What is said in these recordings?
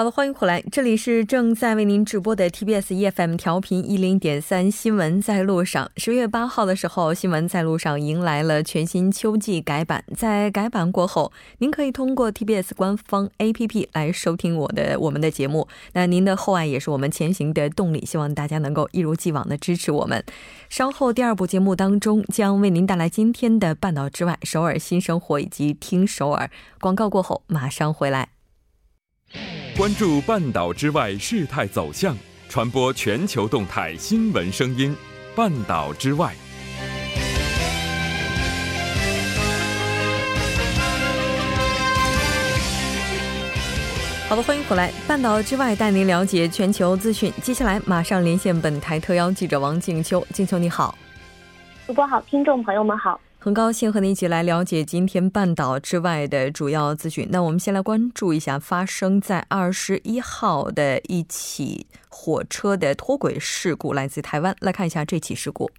好的，欢迎回来，这里是正在为您直播的 TBS EFM 调频一零点三新闻在路上。十月八号的时候，新闻在路上迎来了全新秋季改版。在改版过后，您可以通过 TBS 官方 APP 来收听我的我们的节目。那您的厚爱也是我们前行的动力，希望大家能够一如既往的支持我们。稍后第二部节目当中将为您带来今天的半岛之外、首尔新生活以及听首尔广告过后马上回来。关注半岛之外事态走向，传播全球动态新闻声音。半岛之外，好的，欢迎回来。半岛之外带您了解全球资讯。接下来马上连线本台特邀记者王静秋。静秋你好，主播好，听众朋友们好。很高兴和您一起来了解今天半岛之外的主要资讯。那我们先来关注一下发生在二十一号的一起火车的脱轨事故，来自台湾。来看一下这起事故。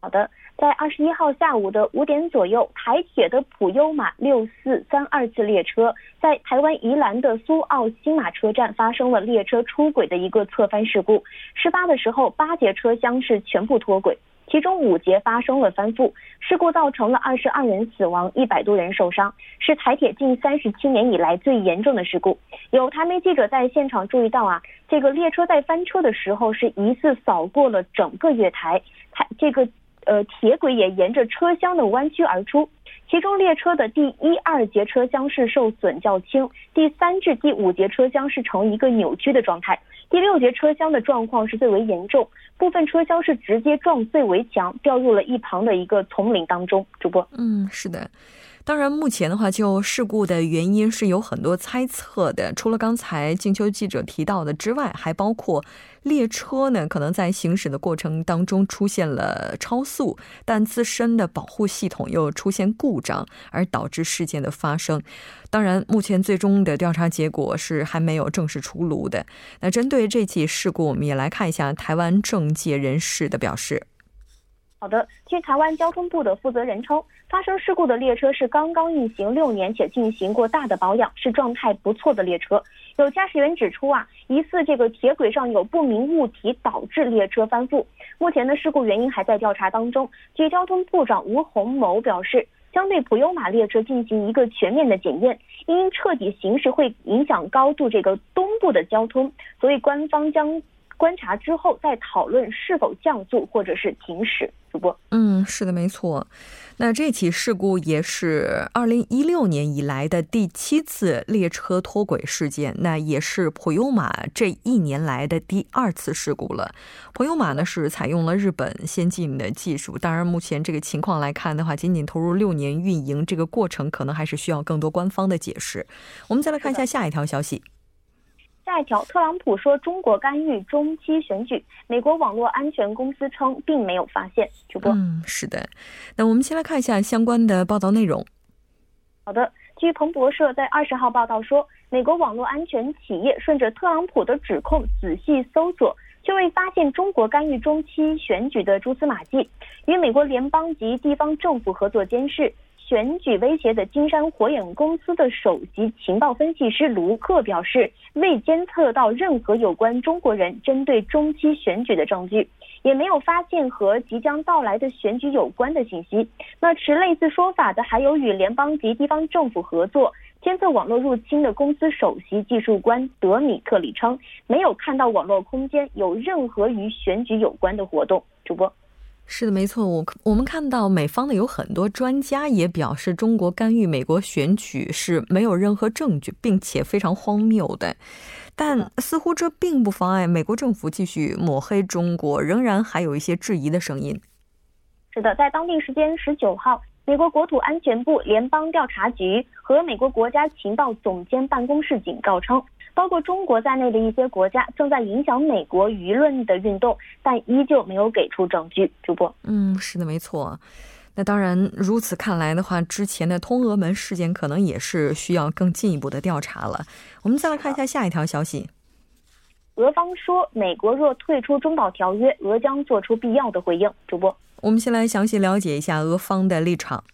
好的，在二十一号下午的五点左右，台铁的普悠玛六四三二次列车在台湾宜兰的苏澳新马车站发生了列车出轨的一个侧翻事故。事发的时候，八节车厢是全部脱轨。其中五节发生了翻覆，事故造成了二十二人死亡，一百多人受伤，是台铁近三十七年以来最严重的事故。有台媒记者在现场注意到啊，这个列车在翻车的时候是疑似扫过了整个月台，台这个呃铁轨也沿着车厢的弯曲而出。其中列车的第一、二节车厢是受损较轻，第三至第五节车厢是呈一个扭曲的状态，第六节车厢的状况是最为严重，部分车厢是直接撞碎围墙，掉入了一旁的一个丛林当中。主播，嗯，是的。当然，目前的话，就事故的原因是有很多猜测的。除了刚才静秋记者提到的之外，还包括列车呢可能在行驶的过程当中出现了超速，但自身的保护系统又出现故障，而导致事件的发生。当然，目前最终的调查结果是还没有正式出炉的。那针对这起事故，我们也来看一下台湾政界人士的表示。好的，据台湾交通部的负责人称，发生事故的列车是刚刚运行六年且进行过大的保养，是状态不错的列车。有驾驶员指出啊，疑似这个铁轨上有不明物体导致列车翻覆。目前的事故原因还在调查当中。据交通部长吴鸿谋表示，将对普悠玛列车进行一个全面的检验，因彻底行驶会影响高度这个东部的交通，所以官方将。观察之后再讨论是否降速或者是停驶。主播，嗯，是的，没错。那这起事故也是二零一六年以来的第七次列车脱轨事件，那也是普悠玛这一年来的第二次事故了。普悠玛呢是采用了日本先进的技术，当然目前这个情况来看的话，仅仅投入六年运营，这个过程可能还是需要更多官方的解释。我们再来看一下下一条消息。下一条，特朗普说中国干预中期选举，美国网络安全公司称并没有发现。主播，嗯，是的。那我们先来看一下相关的报道内容。好的，据彭博社在二十号报道说，美国网络安全企业顺着特朗普的指控仔细搜索，却未发现中国干预中期选举的蛛丝马迹，与美国联邦及地方政府合作监视。选举威胁的金山火眼公司的首席情报分析师卢克表示，未监测到任何有关中国人针对中期选举的证据，也没有发现和即将到来的选举有关的信息。那持类似说法的还有与联邦及地方政府合作监测网络入侵的公司首席技术官德米特里称，没有看到网络空间有任何与选举有关的活动。主播。是的，没错。我我们看到美方的有很多专家也表示，中国干预美国选举是没有任何证据，并且非常荒谬的。但似乎这并不妨碍美国政府继续抹黑中国，仍然还有一些质疑的声音。是的，在当地时间十九号，美国国土安全部联邦调查局和美国国家情报总监办公室警告称。包括中国在内的一些国家正在影响美国舆论的运动，但依旧没有给出证据。主播，嗯，是的，没错。那当然，如此看来的话，之前的通俄门事件可能也是需要更进一步的调查了。我们再来看一下下一条消息。俄方说，美国若退出中导条约，俄将做出必要的回应。主播，我们先来详细了解一下俄方的立场。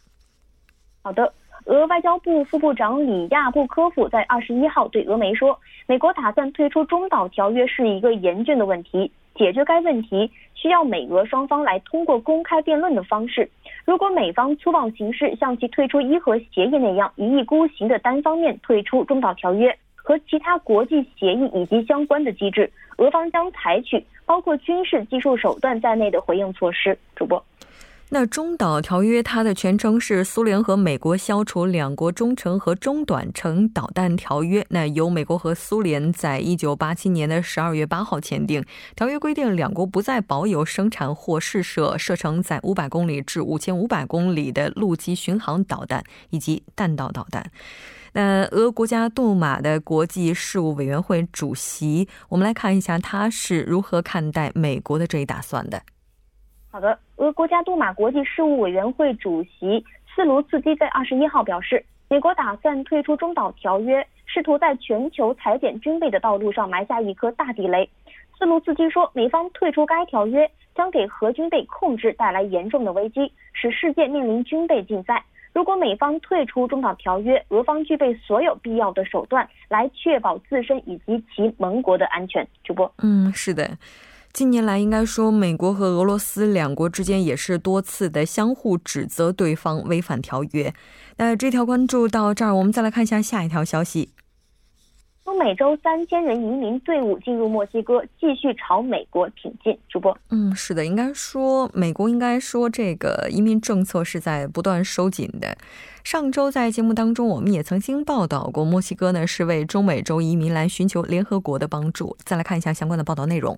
好的，俄外交部副部长里亚布科夫在二十一号对俄媒说，美国打算退出中导条约是一个严峻的问题。解决该问题需要美俄双方来通过公开辩论的方式。如果美方粗暴行事，像其退出伊核协议那样一意孤行的单方面退出中导条约和其他国际协议以及相关的机制，俄方将采取包括军事技术手段在内的回应措施。主播。那中导条约它的全称是苏联和美国消除两国中程和中短程导弹条约。那由美国和苏联在一九八七年的十二月八号签订。条约规定，两国不再保有生产或试射射程在五百公里至五千五百公里的陆基巡航导弹以及弹道导弹。那俄国家杜马的国际事务委员会主席，我们来看一下他是如何看待美国的这一打算的。好的，俄国家杜马国际事务委员会主席斯卢茨基在二十一号表示，美国打算退出中导条约，试图在全球裁减军备的道路上埋下一颗大地雷。斯卢茨基说，美方退出该条约将给核军备控制带来严重的危机，使世界面临军备竞赛。如果美方退出中导条约，俄方具备所有必要的手段来确保自身以及其盟国的安全。主播，嗯，是的。近年来，应该说，美国和俄罗斯两国之间也是多次的相互指责对方违反条约。那这条关注到这儿，我们再来看一下下一条消息。中美洲三千人移民队伍进入墨西哥，继续朝美国挺进。主播，嗯，是的，应该说，美国应该说这个移民政策是在不断收紧的。上周在节目当中，我们也曾经报道过，墨西哥呢是为中美洲移民来寻求联合国的帮助。再来看一下相关的报道内容。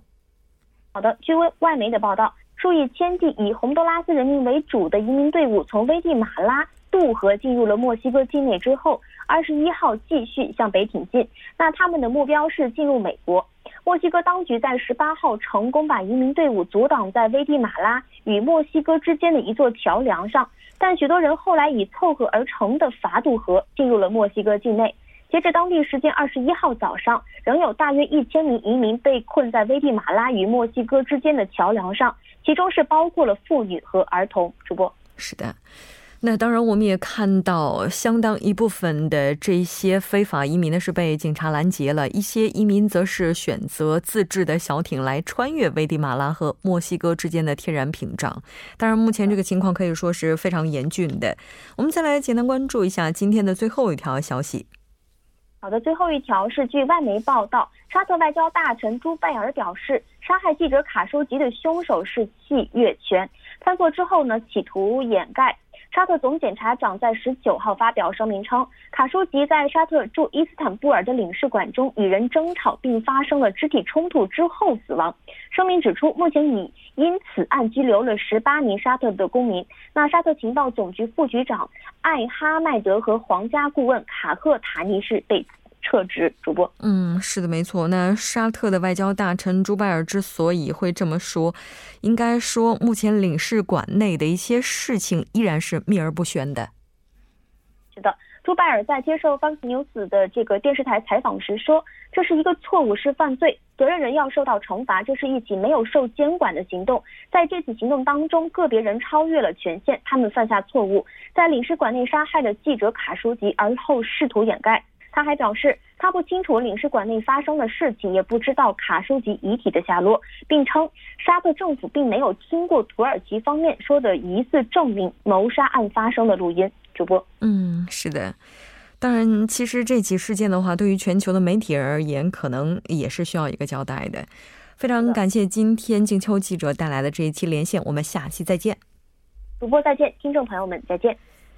好的，据外外媒的报道，数以千计以洪都拉斯人民为主的移民队伍从危地马拉渡河进入了墨西哥境内之后，二十一号继续向北挺进。那他们的目标是进入美国。墨西哥当局在十八号成功把移民队伍阻挡在危地马拉与墨西哥之间的一座桥梁上，但许多人后来以凑合而成的法渡河进入了墨西哥境内。截至当地时间二十一号早上，仍有大约一千名移民被困在危地马拉与墨西哥之间的桥梁上，其中是包括了妇女和儿童。主播是的，那当然我们也看到，相当一部分的这些非法移民呢是被警察拦截了，一些移民则是选择自制的小艇来穿越危地马拉和墨西哥之间的天然屏障。当然，目前这个情况可以说是非常严峻的。我们再来简单关注一下今天的最后一条消息。好的，最后一条是据外媒报道，沙特外交大臣朱拜尔表示，杀害记者卡舒吉的凶手是季月全，犯错之后呢，企图掩盖。沙特总检察长在十九号发表声明称，卡舒吉在沙特驻伊斯坦布尔的领事馆中与人争吵，并发生了肢体冲突之后死亡。声明指出，目前已因此案拘留了十八名沙特的公民。那沙特情报总局副局长艾哈迈德和皇家顾问卡赫塔尼是被。撤职，主播。嗯，是的，没错。那沙特的外交大臣朱拜尔之所以会这么说，应该说目前领事馆内的一些事情依然是秘而不宣的。是的，朱拜尔在接受 Fox News 的这个电视台采访时说：“这是一个错误，是犯罪，责任人要受到惩罚。这是一起没有受监管的行动。在这起行动当中，个别人超越了权限，他们犯下错误，在领事馆内杀害了记者卡舒吉，而后试图掩盖。”他还表示，他不清楚领事馆内发生的事情，也不知道卡舒吉遗体的下落，并称沙特政府并没有听过土耳其方面说的疑似证明谋杀案发生的录音。主播，嗯，是的，当然，其实这起事件的话，对于全球的媒体而言，可能也是需要一个交代的。非常感谢今天静秋记者带来的这一期连线，我们下期再见。主播再见，听众朋友们再见。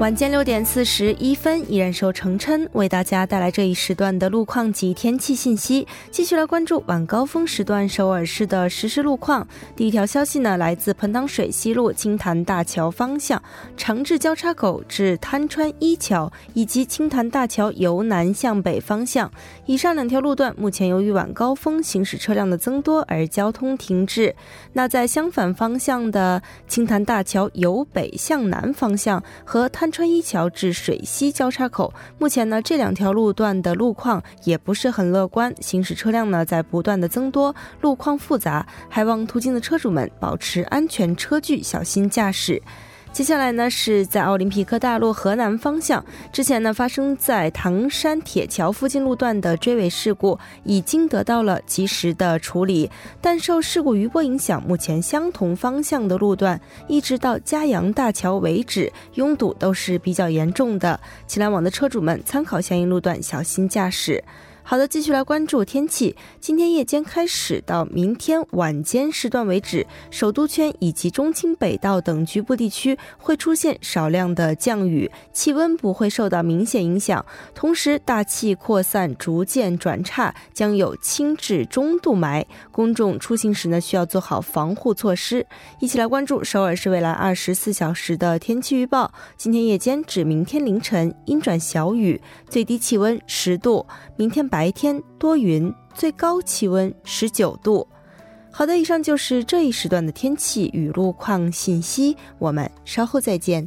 晚间六点四十一分，依然受程琛为大家带来这一时段的路况及天气信息。继续来关注晚高峰时段首尔市的实时路况。第一条消息呢，来自盆塘水西路青潭大桥方向长治交叉口至滩川一桥，以及青潭大桥由南向北方向，以上两条路段目前由于晚高峰行驶车辆的增多而交通停滞。那在相反方向的青潭大桥由北向南方向和滩川一桥至水西交叉口，目前呢这两条路段的路况也不是很乐观，行驶车辆呢在不断的增多，路况复杂，还望途经的车主们保持安全车距，小心驾驶。接下来呢，是在奥林匹克大陆河南方向，之前呢发生在唐山铁桥附近路段的追尾事故，已经得到了及时的处理。但受事故余波影响，目前相同方向的路段，一直到嘉阳大桥为止，拥堵都是比较严重的。请来往的车主们参考相应路段，小心驾驶。好的，继续来关注天气。今天夜间开始到明天晚间时段为止，首都圈以及中青北道等局部地区会出现少量的降雨，气温不会受到明显影响。同时，大气扩散逐渐转差，将有轻至中度霾。公众出行时呢，需要做好防护措施。一起来关注首尔市未来二十四小时的天气预报。今天夜间至明天凌晨阴转小雨，最低气温十度。明天白。天多云，最高气温十九度。好的，以上就是这一时段的天气与路况信息，我们稍后再见。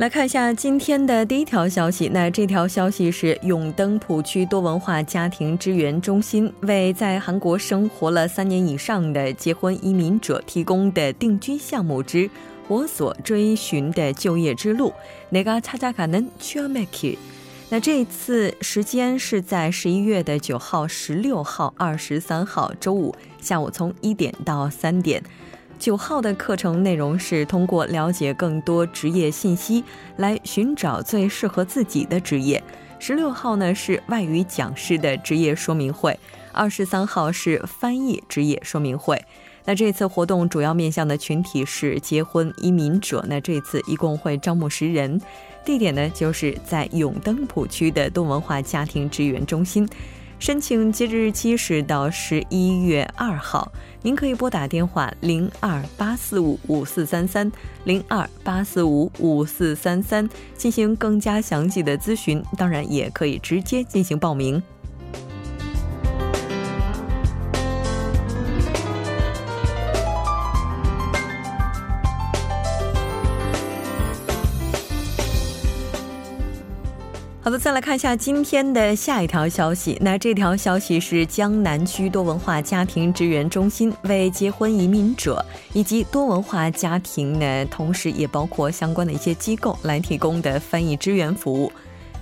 来看一下今天的第一条消息。那这条消息是永登浦区多文化家庭支援中心为在韩国生活了三年以上的结婚移民者提供的定居项目之“我所追寻的就业之路”。那个查查卡能去 make。那这次时间是在十一月的九号、十六号、二十三号周五下午从一点到三点。九号的课程内容是通过了解更多职业信息来寻找最适合自己的职业。十六号呢是外语讲师的职业说明会，二十三号是翻译职业说明会。那这次活动主要面向的群体是结婚移民者。那这次一共会招募十人，地点呢就是在永登浦区的多文化家庭支援中心。申请截止日期是到十一月二号，您可以拨打电话零二八四五五四三三零二八四五五四三三进行更加详细的咨询，当然也可以直接进行报名。好的，再来看一下今天的下一条消息。那这条消息是江南区多文化家庭支援中心为结婚移民者以及多文化家庭呢，同时也包括相关的一些机构来提供的翻译支援服务。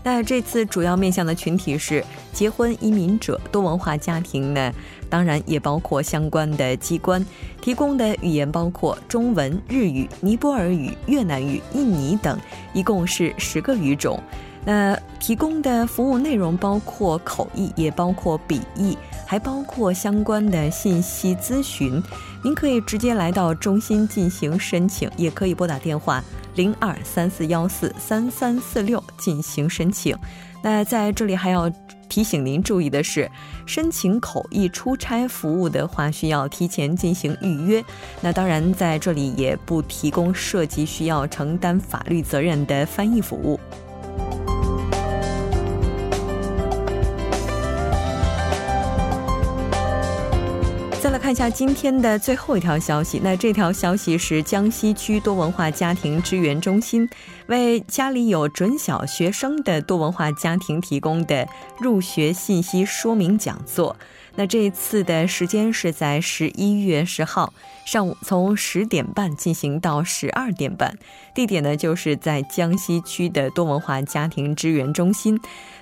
那这次主要面向的群体是结婚移民者、多文化家庭呢，当然也包括相关的机关提供的语言包括中文、日语、尼泊尔语、越南语、印尼等，一共是十个语种。那提供的服务内容包括口译，也包括笔译，还包括相关的信息咨询。您可以直接来到中心进行申请，也可以拨打电话零二三四幺四三三四六进行申请。那在这里还要提醒您注意的是，申请口译出差服务的话，需要提前进行预约。那当然，在这里也不提供涉及需要承担法律责任的翻译服务。看一下今天的最后一条消息。那这条消息是江西区多文化家庭支援中心为家里有准小学生的多文化家庭提供的入学信息说明讲座。那这一次的时间是在十一月十号上午，从十点半进行到十二点半，地点呢就是在江西区的多文化家庭支援中心，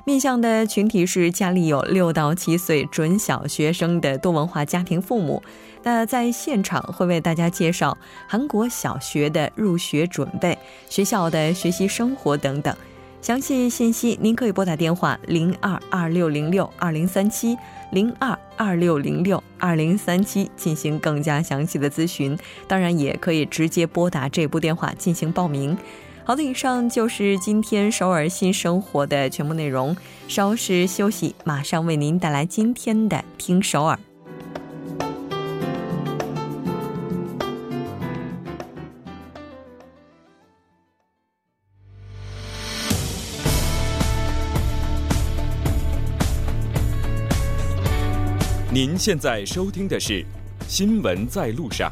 面向的群体是家里有六到七岁准小学生的多文化家庭父母。那在现场会为大家介绍韩国小学的入学准备、学校的学习生活等等。详细信息您可以拨打电话零二二六零六二零三七零二二六零六二零三七进行更加详细的咨询，当然也可以直接拨打这部电话进行报名。好的，以上就是今天首尔新生活的全部内容。稍事休息，马上为您带来今天的听首尔。您现在收听的是《新闻在路上》。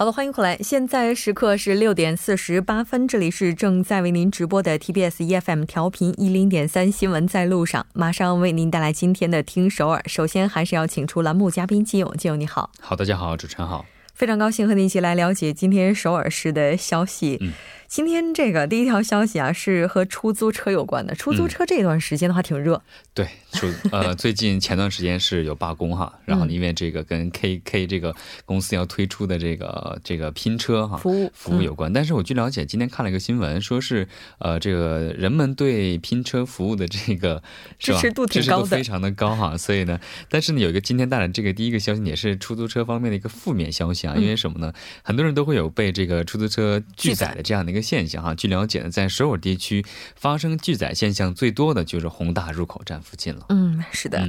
好的，欢迎回来。现在时刻是六点四十八分，这里是正在为您直播的 TBS EFM 调频一零点三新闻在路上，马上为您带来今天的听首尔。首先还是要请出栏目嘉宾金勇，金勇你好。好，大家好，主持人好。非常高兴和您一起来了解今天首尔市的消息。嗯。今天这个第一条消息啊，是和出租车有关的。出租车这段时间的话挺热，对，出呃，最近前段时间是有罢工哈，然后因为这个跟 K K 这个公司要推出的这个这个拼车哈服务服务有关。但是我据了解，今天看了一个新闻，说是呃，这个人们对拼车服务的这个 支持度挺高的，非常的高哈。所以呢，但是呢，有一个今天带来这个第一个消息，也是出租车方面的一个负面消息啊。因为什么呢？很多人都会有被这个出租车拒载的这样的一个。现象哈，据了解呢，在首尔地区发生拒载现象最多的就是宏大入口站附近了。嗯，是的。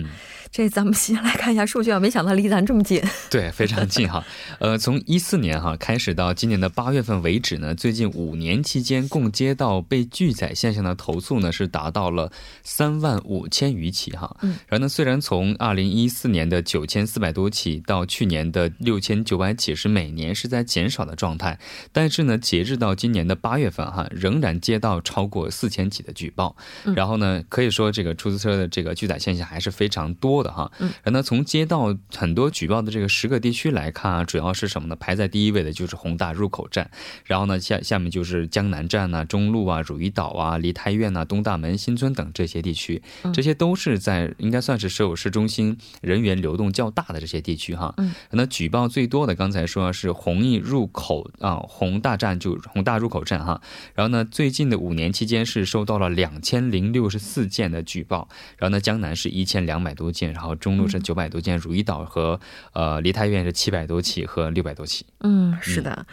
这咱们先来看一下数据啊，没想到离咱这么近。对，非常近哈。呃，从一四年哈开始到今年的八月份为止呢，最近五年期间共接到被拒载现象的投诉呢是达到了三万五千余起哈。嗯。然后呢，虽然从二零一四年的九千四百多起到去年的六千九百起是每年是在减少的状态，但是呢，截至到今年的八月份哈，仍然接到超过四千起的举报。然后呢，可以说这个出租车的这个拒载现象还是非常多。的哈，嗯，然后从接到很多举报的这个十个地区来看啊，主要是什么呢？排在第一位的就是宏大入口站，然后呢下下面就是江南站呐、中路啊、汝矣岛啊、梨泰院呐、东大门、新村等这些地区，这些都是在应该算是首尔市中心人员流动较大的这些地区哈。嗯，那举报最多的刚才说是弘毅入口啊，宏大站就宏大入口站哈，然后呢最近的五年期间是收到了两千零六十四件的举报，然后呢江南是一千两百多件。然后中路是九百多件，如意岛和呃梨泰院是七百多起和六百多起。嗯，是的。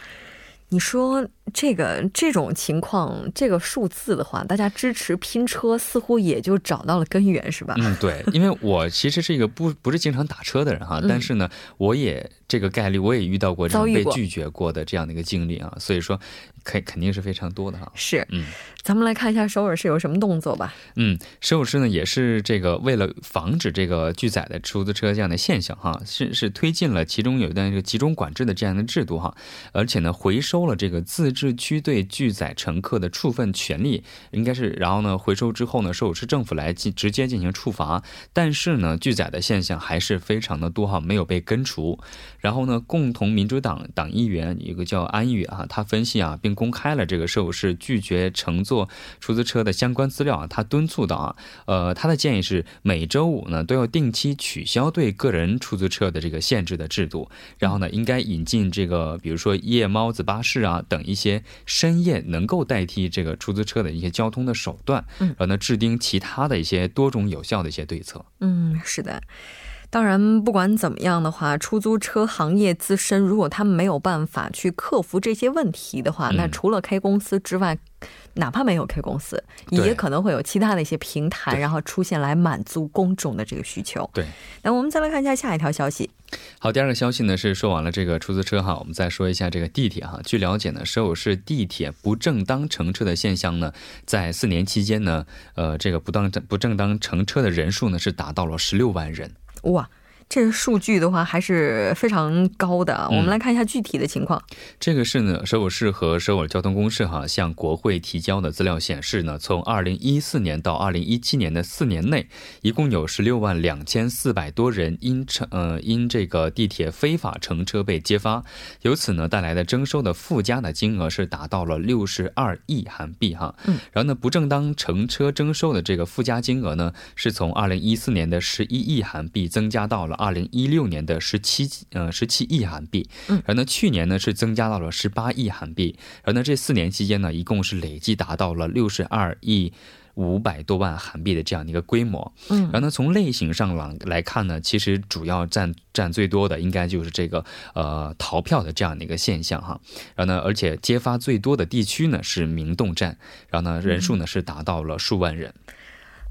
你说这个这种情况，这个数字的话，大家支持拼车似乎也就找到了根源，是吧？嗯，对，因为我其实是一个不不是经常打车的人哈，但是呢，我也这个概率我也遇到过这种被拒绝过的这样的一个经历啊，所以说。肯肯定是非常多的哈，是，嗯，咱们来看一下首尔市有什么动作吧。嗯，首尔市呢也是这个为了防止这个拒载的出租车这样的现象哈，是是推进了其中有一段这个集中管制的这样的制度哈，而且呢回收了这个自治区对拒载乘客的处分权利，应该是然后呢回收之后呢首尔市政府来进直接进行处罚，但是呢拒载的现象还是非常的多哈，没有被根除。然后呢共同民主党党议员一个叫安宇啊，他分析啊并。公开了这个首尔市拒绝乘坐出租车的相关资料啊，他敦促到啊，呃，他的建议是每周五呢都要定期取消对个人出租车的这个限制的制度，然后呢应该引进这个比如说夜猫子巴士啊等一些深夜能够代替这个出租车的一些交通的手段，嗯，然后呢制定其他的一些多种有效的一些对策。嗯，是的。当然，不管怎么样的话，出租车行业自身如果他们没有办法去克服这些问题的话，那除了开公司之外，哪怕没有开公司，也可能会有其他的一些平台，然后出现来满足公众的这个需求。对，那我们再来看一下下一条消息。好，第二个消息呢是说完了这个出租车哈，我们再说一下这个地铁哈。据了解呢，首尔市地铁不正当乘车的现象呢，在四年期间呢，呃，这个不当不正当乘车的人数呢是达到了十六万人。Ohr. 这个数据的话还是非常高的。我们来看一下具体的情况。这个是呢，首尔市和首尔交通公社哈向国会提交的资料显示呢，从二零一四年到二零一七年的四年内，一共有十六万两千四百多人因乘呃因这个地铁非法乘车被揭发，由此呢带来的征收的附加的金额是达到了六十二亿韩币哈。嗯，然后呢不正当乘车征收的这个附加金额呢，是从二零一四年的十一亿韩币增加到了。二零一六年的十七呃十七亿韩币，嗯，然后呢去年呢是增加到了十八亿韩币，然后呢这四年期间呢一共是累计达到了六十二亿五百多万韩币的这样的一个规模，嗯，然后呢从类型上来来看呢，其实主要占占最多的应该就是这个呃逃票的这样的一个现象哈，然后呢而且揭发最多的地区呢是明洞站，然后呢人数呢是达到了数万人。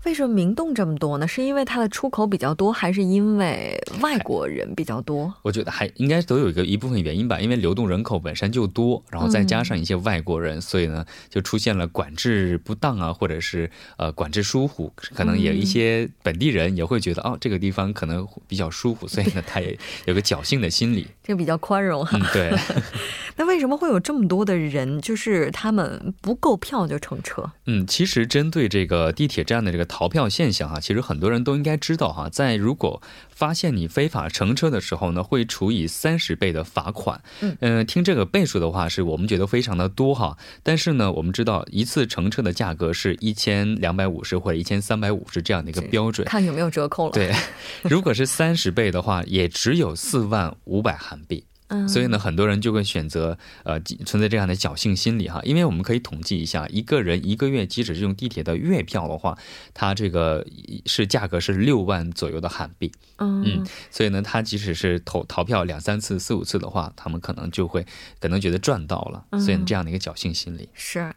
为什么明洞这么多呢？是因为它的出口比较多，还是因为外国人比较多？我觉得还应该都有一个一部分原因吧。因为流动人口本身就多，然后再加上一些外国人，所以呢，就出现了管制不当啊，或者是呃管制疏忽。可能有一些本地人也会觉得哦，这个地方可能比较舒服，所以呢，他也 有个侥幸的心理。这个比较宽容哈。对。那为什么会有这么多的人，就是他们不购票就乘车？嗯，其实针对这个地铁站的这个。逃票现象哈，其实很多人都应该知道哈，在如果发现你非法乘车的时候呢，会处以三十倍的罚款。嗯，听这个倍数的话，是我们觉得非常的多哈。但是呢，我们知道一次乘车的价格是一千两百五十或者一千三百五十这样的一个标准，看有没有折扣了。对，如果是三十倍的话，也只有四万五百韩币。所以呢，很多人就会选择呃存在这样的侥幸心理哈，因为我们可以统计一下，一个人一个月即使是用地铁的月票的话，它这个是价格是六万左右的韩币。嗯，所以呢，他即使是投逃票两三次、四五次的话，他们可能就会可能觉得赚到了，所以这样的一个侥幸心理。是。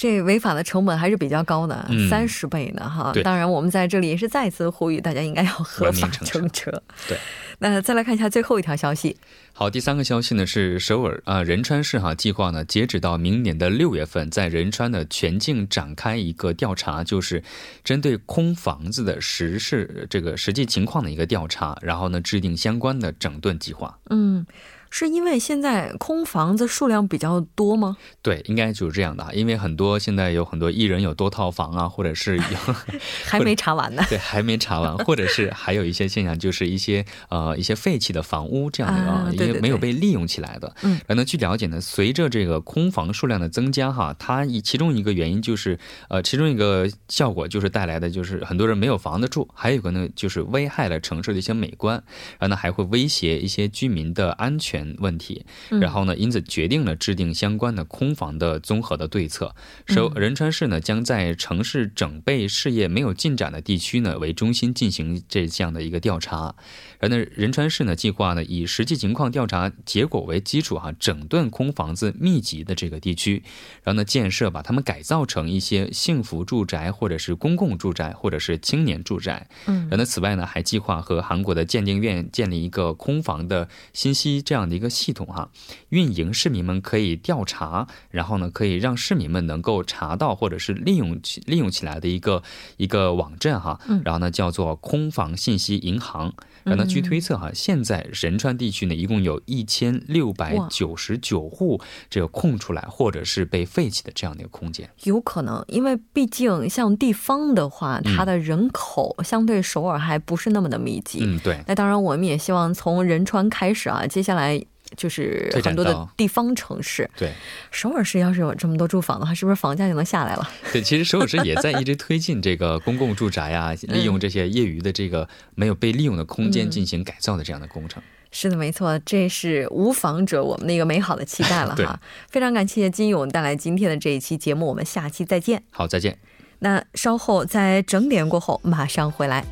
这违法的成本还是比较高的，三十倍呢哈。当然，我们在这里也是再次呼吁大家应该要合法乘车。对，那再来看一下最后一条消息。好，第三个消息呢是首尔啊仁川市哈计划呢，截止到明年的六月份，在仁川的全境展开一个调查，就是针对空房子的实事这个实际情况的一个调查，然后呢制定相关的整顿计划。嗯。是因为现在空房子数量比较多吗？对，应该就是这样的。因为很多现在有很多艺人有多套房啊，或者是有 还没查完呢。对，还没查完，或者是还有一些现象，就是一些呃一些废弃的房屋这样的啊，因为没有被利用起来的。嗯。然后呢，据了解呢，随着这个空房数量的增加哈，它以其中一个原因就是呃，其中一个效果就是带来的就是很多人没有房子住，还有一个呢就是危害了城市的一些美观，然后呢还会威胁一些居民的安全。问题，然后呢，因此决定了制定相关的空房的综合的对策。首仁川市呢，将在城市整备事业没有进展的地区呢为中心进行这项的一个调查。然后呢，仁川市呢计划呢以实际情况调查结果为基础哈，整顿空房子密集的这个地区，然后呢建设把它们改造成一些幸福住宅或者是公共住宅或者是青年住宅。嗯，然后呢，此外呢还计划和韩国的鉴定院建立一个空房的信息这样。的一个系统哈，运营市民们可以调查，然后呢，可以让市民们能够查到或者是利用起利用起来的一个一个网站哈，然后呢叫做空房信息银行。然后呢，据推测哈，现在仁川地区呢一共有一千六百九十九户这个空出来或者是被废弃的这样的一个空间。有可能，因为毕竟像地方的话，它的人口相对首尔还不是那么的密集。嗯，对。那当然，我们也希望从仁川开始啊，接下来。就是很多的地方城市，对首尔市要是有这么多住房的话，是不是房价就能下来了？对，其实首尔市也在一直 推进这个公共住宅啊，利用这些业余的这个没有被利用的空间进行改造的这样的工程。是的，没错，这是无房者我们的一个美好的期待了 哈。非常感谢金勇带来今天的这一期节目，我们下期再见。好，再见。那稍后在整点过后马上回来。